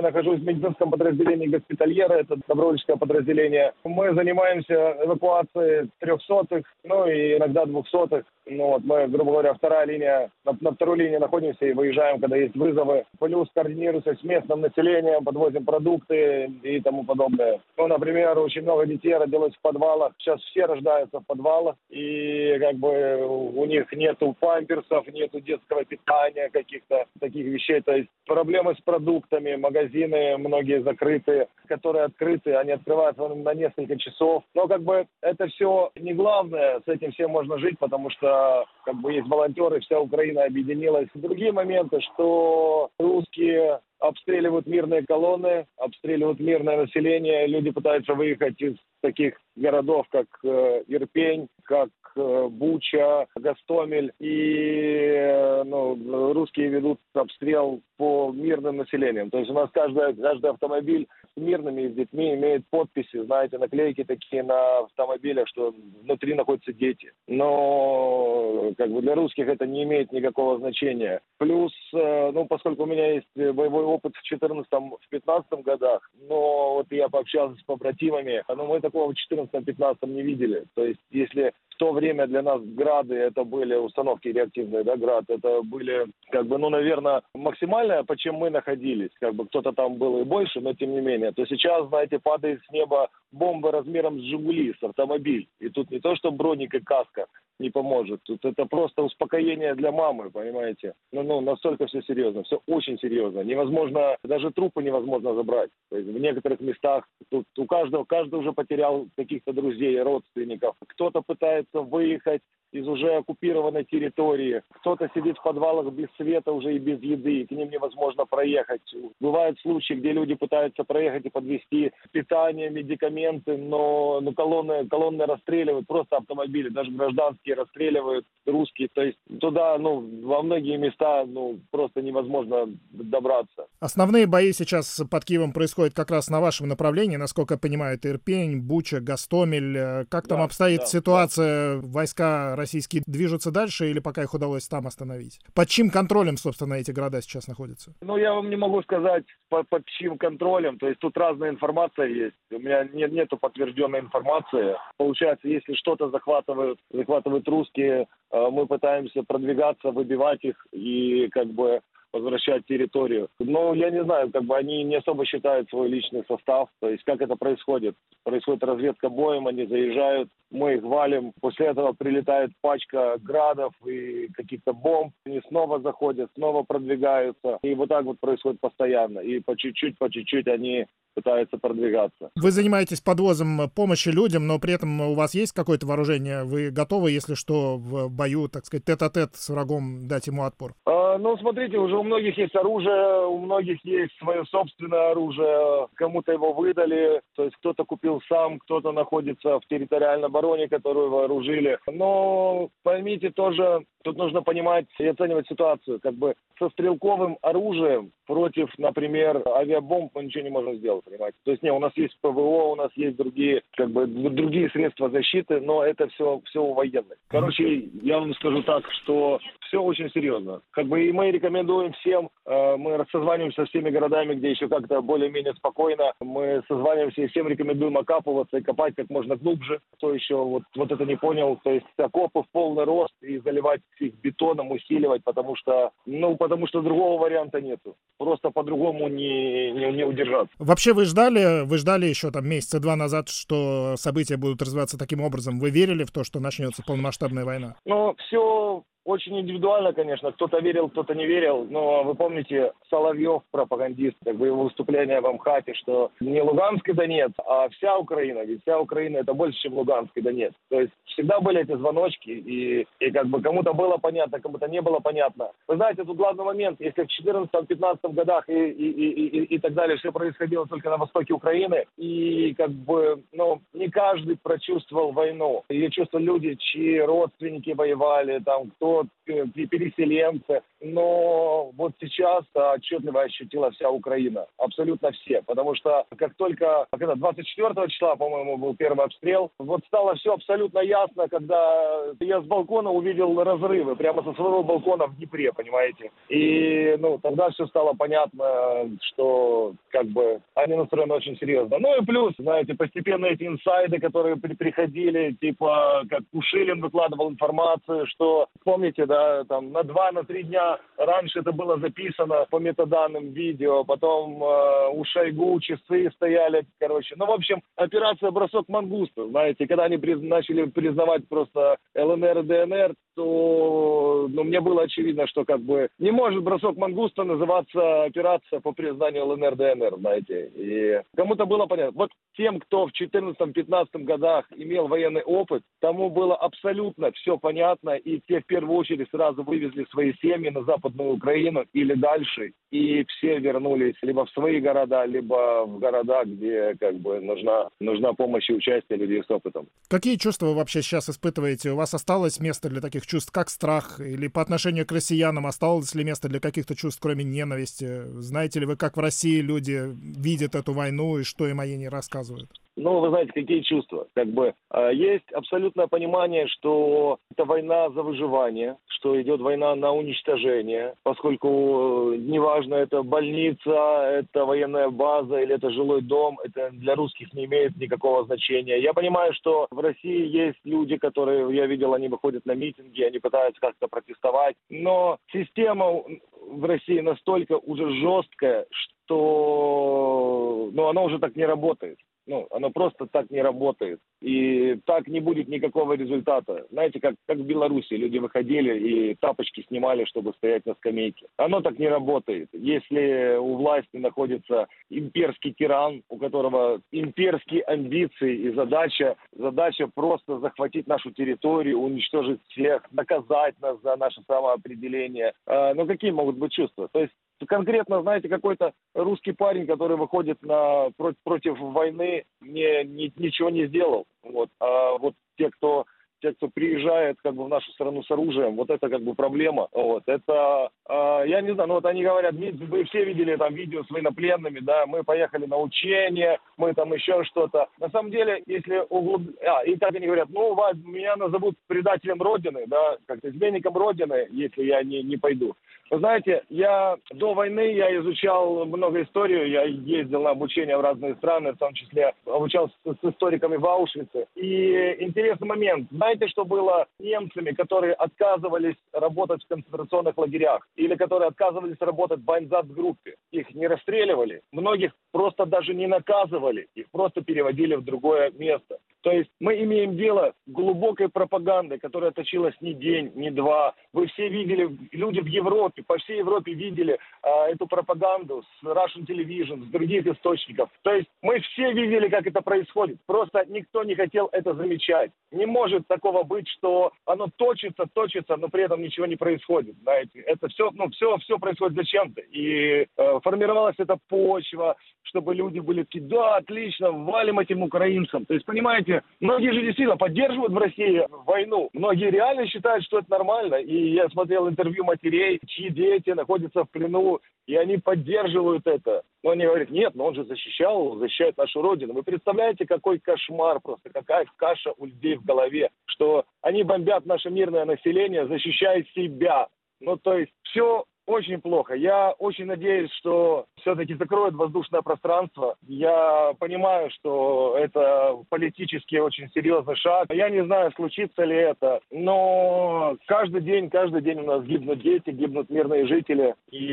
я нахожусь в медицинском подразделении госпитальера, это добровольческое подразделение. Мы занимаемся эвакуацией трехсотых, ну и иногда двухсотых. Ну вот мы, грубо говоря, вторая линия, на, на второй линии находимся и выезжаем, когда есть вызовы. Плюс координируемся с местным населением, подвозим продукты и тому подобное. Ну, например, очень много детей родилось в подвалах. Сейчас все рождаются в подвалах, и как бы у них нету памперсов, нету детского питания, каких-то таких вещей. То есть проблемы с продуктами, магазины многие закрыты, которые открыты, они открываются на несколько часов. Но как бы это все не главное, с этим всем можно жить, потому что как бы есть волонтеры, вся Украина объединилась. Другие моменты, что русские обстреливают мирные колонны, обстреливают мирное население, люди пытаются выехать из таких городов, как э, Ирпень, как Буча, Гастомель. И э, ну, русские ведут обстрел по мирным населениям. То есть у нас каждый, каждый автомобиль с мирными с детьми имеет подписи, знаете, наклейки такие на автомобилях, что внутри находятся дети. Но как бы для русских это не имеет никакого значения. Плюс, ну, поскольку у меня есть боевой опыт в 14-15 годах, но вот я пообщался с побратимами, ну, мы такого в 14-15 не видели. То есть, если то время для нас грады это были установки реактивные, да, град, это были, как бы, ну, наверное, максимальное, по чем мы находились. Как бы кто-то там был и больше, но тем не менее. То сейчас, знаете, падает с неба бомба размером с «Жигули», с автомобиль. И тут не то, что броник и каска, не поможет. Тут это просто успокоение для мамы, понимаете? Ну, ну, настолько все серьезно, все очень серьезно. Невозможно, даже трупы невозможно забрать. То есть в некоторых местах тут у каждого, каждый уже потерял каких-то друзей, родственников. Кто-то пытается выехать из уже оккупированной территории. Кто-то сидит в подвалах без света уже и без еды, и к ним невозможно проехать. Бывают случаи, где люди пытаются проехать и подвести питание, медикаменты, но ну, колонны, колонны расстреливают, просто автомобили, даже гражданские расстреливают русские. То есть туда, ну, во многие места, ну, просто невозможно добраться. Основные бои сейчас под Киевом происходят как раз на вашем направлении, насколько я понимаю, это Ирпень, Буча, Гастомель. Как там да, обстоит да, ситуация? Да. Войска российские движутся дальше или пока их удалось там остановить? Под чьим контролем, собственно, эти города сейчас находятся? Ну, я вам не могу сказать, под, под чьим контролем. То есть тут разная информация есть. У меня нет, нету подтвержденной информации. Получается, если что-то захватывают, захватывают русские, э, мы пытаемся продвигаться, выбивать их и как бы возвращать территорию. Но я не знаю, как бы они не особо считают свой личный состав. То есть как это происходит? Происходит разведка боем, они заезжают, мы их валим. После этого прилетает пачка градов и каких-то бомб. Они снова заходят, снова продвигаются. И вот так вот происходит постоянно. И по чуть-чуть, по чуть-чуть они пытаются продвигаться. Вы занимаетесь подвозом помощи людям, но при этом у вас есть какое-то вооружение? Вы готовы, если что, в бою, так сказать, тет-а-тет с врагом дать ему отпор? А, ну, смотрите, уже у многих есть оружие, у многих есть свое собственное оружие, кому-то его выдали, то есть кто-то купил сам, кто-то находится в территориальной обороне, которую вооружили. Но поймите тоже, Тут нужно понимать и оценивать ситуацию. Как бы со стрелковым оружием против, например, авиабомб мы ничего не можем сделать, понимаете? То есть, не, у нас есть ПВО, у нас есть другие, как бы, другие средства защиты, но это все, все у военных. Короче, я вам скажу так, что все очень серьезно. Как бы и мы рекомендуем всем, э, мы созваниваемся со всеми городами, где еще как-то более-менее спокойно, мы созваниваемся и всем рекомендуем окапываться и копать как можно глубже. Кто еще вот, вот это не понял, то есть окопы в полный рост и заливать их бетоном, усиливать, потому что, ну, потому что другого варианта нету. Просто по-другому не, не, не удержаться. Вообще вы ждали, вы ждали еще там месяца два назад, что события будут развиваться таким образом? Вы верили в то, что начнется полномасштабная война? Ну, все очень индивидуально, конечно. Кто-то верил, кто-то не верил. Но вы помните Соловьев, пропагандист, как бы его выступление в Амхате, что не Луганск и Донец, а вся Украина. Ведь вся Украина это больше, чем Луганск и Донец. То есть всегда были эти звоночки, и, и как бы кому-то было понятно, кому-то не было понятно. Вы знаете, тут главный момент, если в 14-15 годах и, и, и, и, и так далее все происходило только на востоке Украины, и как бы, ну, не каждый прочувствовал войну. Ее чувствовали люди, чьи родственники воевали, там, кто вот э, переселенцы. Но вот сейчас отчетливо ощутила вся Украина. Абсолютно все. Потому что как только, когда 24 числа, по-моему, был первый обстрел, вот стало все абсолютно ясно, когда я с балкона увидел разрывы прямо со своего балкона в Днепре, понимаете. И, ну, тогда все стало понятно, что, как бы, они настроены очень серьезно. Ну и плюс, знаете, постепенно эти инсайды, которые при приходили, типа, как Ушилин выкладывал информацию, что, помните, да, там, на два, на три дня раньше это было записано по метаданным видео, потом э, у Шойгу часы стояли, короче. Ну, в общем, операция «Бросок мангуста», знаете, когда они приз начали признавать просто ЛНР и ДНР, то ну, мне было очевидно, что как бы не может бросок мангуста называться операция по признанию ЛНР, ДНР, знаете. И кому-то было понятно. Вот тем, кто в 14-15 годах имел военный опыт, тому было абсолютно все понятно, и те в первую очередь сразу вывезли свои семьи на Западную Украину или дальше, и все вернулись либо в свои города, либо в города, где как бы нужна, нужна помощь и участие людей с опытом. Какие чувства вы вообще сейчас испытываете? У вас осталось место для таких чувств, как страх? Или по отношению к россиянам осталось ли место для каких-то чувств, кроме ненависти? Знаете ли вы, как в России люди видят эту войну и что им о ней не рассказывают? Ну, вы знаете, какие чувства? Как бы э, есть абсолютное понимание, что это война за выживание, что идет война на уничтожение, поскольку э, неважно, это больница, это военная база или это жилой дом, это для русских не имеет никакого значения. Я понимаю, что в России есть люди, которые, я видел, они выходят на митинги, они пытаются как-то протестовать, но система в России настолько уже жесткая, что ну, она уже так не работает. Ну, оно просто так не работает. И так не будет никакого результата. Знаете, как, как в Беларуси люди выходили и тапочки снимали, чтобы стоять на скамейке. Оно так не работает. Если у власти находится имперский тиран, у которого имперские амбиции и задача, задача просто захватить нашу территорию, уничтожить всех, наказать нас за наше самоопределение. А, ну, какие могут быть чувства? То есть конкретно, знаете, какой-то русский парень, который выходит на, против, против войны, не, не, ничего не сделал. Вот. А вот те, кто те, кто приезжает как бы в нашу страну с оружием, вот это как бы проблема. Вот это, э, я не знаю, ну вот они говорят, вы все видели там видео с военнопленными, да, мы поехали на учение, мы там еще что-то. На самом деле, если углуб... А, и так они говорят, ну, вас, меня назовут предателем Родины, да, как-то изменником Родины, если я не, не пойду. Вы знаете, я до войны я изучал много историю, я ездил на обучение в разные страны, в том числе обучался с историками в Аушвице. И интересный момент, знаете, что было немцами, которые отказывались работать в концентрационных лагерях или которые отказывались работать в Байнзат-группе? Их не расстреливали, многих просто даже не наказывали, их просто переводили в другое место. То есть мы имеем дело с глубокой пропагандой, которая точилась не день, не два. Вы все видели, люди в Европе, по всей Европе видели а, эту пропаганду с Russian Television, с других источников. То есть мы все видели, как это происходит. Просто никто не хотел это замечать. Не может такого быть, что оно точится, точится, но при этом ничего не происходит. Знаете, это все, ну, все, все происходит зачем-то. И э, формировалась эта почва, чтобы люди были такие, да, отлично, валим этим украинцам. То есть, понимаете, многие же действительно поддерживают в России войну. Многие реально считают, что это нормально. И я смотрел интервью матерей, чьи дети находятся в плену, и они поддерживают это. Но они говорят, нет, но он же защищал, защищает нашу Родину. Вы представляете, какой кошмар просто, какая каша у людей в голове, что они бомбят наше мирное население, защищая себя. Ну, то есть все очень плохо. Я очень надеюсь, что все-таки закроют воздушное пространство. Я понимаю, что это политически очень серьезный шаг. Я не знаю, случится ли это, но каждый день, каждый день у нас гибнут дети, гибнут мирные жители, и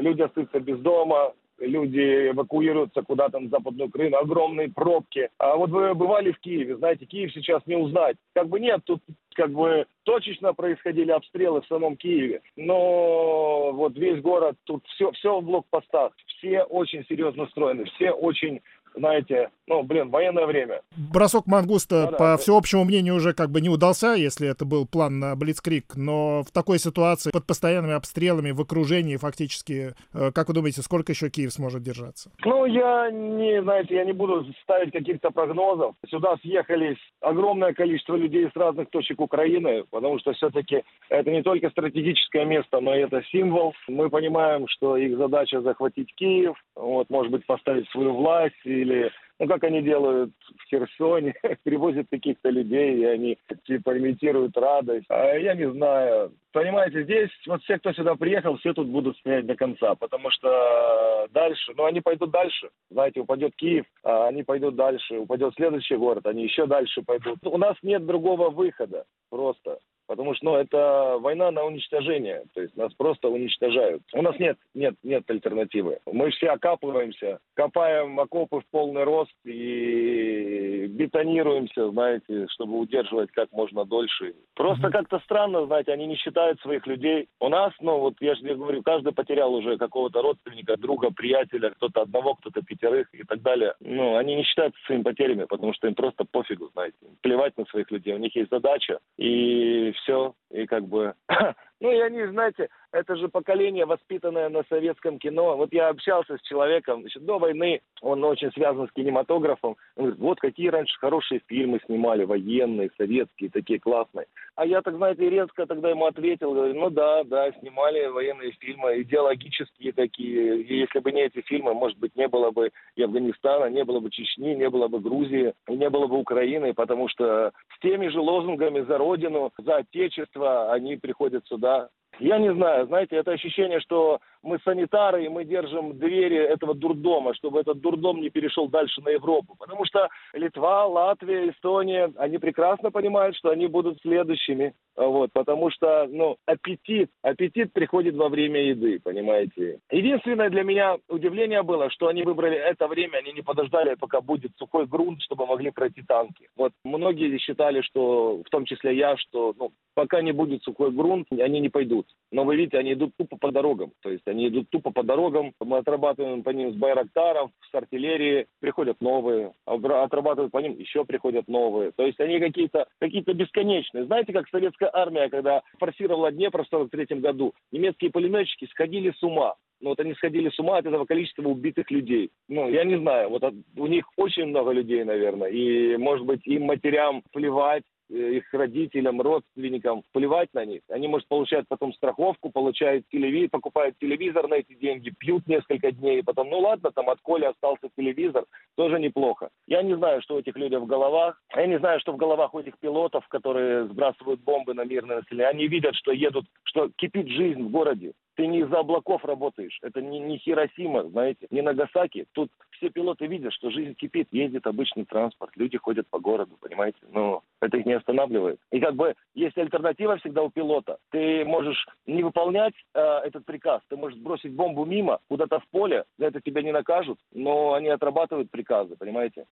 люди остаются без дома, люди эвакуируются куда-то на Западную Украину, огромные пробки. А вот вы бывали в Киеве, знаете, Киев сейчас не узнать. Как бы нет, тут как бы точечно происходили обстрелы в самом Киеве, но вот весь город, тут все, все в блокпостах, все очень серьезно настроены, все очень знаете, ну, блин, военное время. Бросок Мангуста, ну, да, по да. всеобщему мнению, уже как бы не удался, если это был план на Блицкрик, но в такой ситуации, под постоянными обстрелами, в окружении фактически, э, как вы думаете, сколько еще Киев сможет держаться? Ну, я не, знаете, я не буду ставить каких-то прогнозов. Сюда съехались огромное количество людей с разных точек Украины, потому что все-таки это не только стратегическое место, но и это символ. Мы понимаем, что их задача захватить Киев, вот, может быть, поставить свою власть или ну, как они делают в Херсоне, привозят каких-то людей, и они типа имитируют радость. А я не знаю. Понимаете, здесь вот все, кто сюда приехал, все тут будут стоять до конца, потому что дальше, ну, они пойдут дальше. Знаете, упадет Киев, а они пойдут дальше, упадет следующий город, они еще дальше пойдут. У нас нет другого выхода просто. Потому что ну, это война на уничтожение. То есть нас просто уничтожают. У нас нет, нет, нет альтернативы. Мы все окапываемся, копаем окопы в полный рост и бетонируемся, знаете, чтобы удерживать как можно дольше. Просто mm-hmm. как-то странно, знаете, они не считают своих людей. У нас, ну вот я же говорю, каждый потерял уже какого-то родственника, друга, приятеля, кто-то одного, кто-то пятерых и так далее. Ну, они не считают своими потерями, потому что им просто пофигу, знаете. Плевать на своих людей. У них есть задача. И все, и как бы... ну, я не, знаете, это же поколение, воспитанное на советском кино. Вот я общался с человеком, значит, до войны он очень связан с кинематографом. Он говорит, вот какие раньше хорошие фильмы снимали, военные, советские, такие классные. А я так, знаете, резко тогда ему ответил, говорю, ну да, да, снимали военные фильмы, идеологические такие. И если бы не эти фильмы, может быть, не было бы и Афганистана, не было бы Чечни, не было бы Грузии, не было бы Украины, потому что с теми же лозунгами за Родину, за Отечество они приходят сюда я не знаю, знаете, это ощущение, что мы санитары, и мы держим двери этого дурдома, чтобы этот дурдом не перешел дальше на Европу. Потому что Литва, Латвия, Эстония, они прекрасно понимают, что они будут следующими. Вот, потому что, ну, аппетит, аппетит приходит во время еды, понимаете. Единственное для меня удивление было, что они выбрали это время, они не подождали, пока будет сухой грунт, чтобы могли пройти танки. Вот многие считали, что, в том числе я, что, ну, пока не будет сухой грунт, они не пойдут. Но вы видите, они идут тупо по дорогам. То есть они идут тупо по дорогам. Мы отрабатываем по ним с байрактаров, с артиллерии. Приходят новые. Отрабатывают по ним, еще приходят новые. То есть они какие-то какие бесконечные. Знаете, как советская армия, когда форсировала Днепр в 43 году, немецкие пулеметчики сходили с ума. Ну, вот они сходили с ума от этого количества убитых людей. Ну, я не знаю, вот от, у них очень много людей, наверное, и, может быть, им матерям плевать, их родителям, родственникам, плевать на них. Они, может, получают потом страховку, получают телевизор, покупают телевизор на эти деньги, пьют несколько дней, и потом, ну ладно, там от Коли остался телевизор, тоже неплохо. Я не знаю, что у этих людей в головах. Я не знаю, что в головах у этих пилотов, которые сбрасывают бомбы на мирное население. Они видят, что едут, что кипит жизнь в городе. Ты не из-за облаков работаешь. Это не, не Хиросима, знаете, не Нагасаки. Тут все пилоты видят, что жизнь кипит, ездит обычный транспорт, люди ходят по городу, понимаете? Но это их не останавливает. И как бы есть альтернатива всегда у пилота. Ты можешь не выполнять э, этот приказ, ты можешь бросить бомбу мимо, куда-то в поле, за это тебя не накажут, но они отрабатывают приказы, понимаете?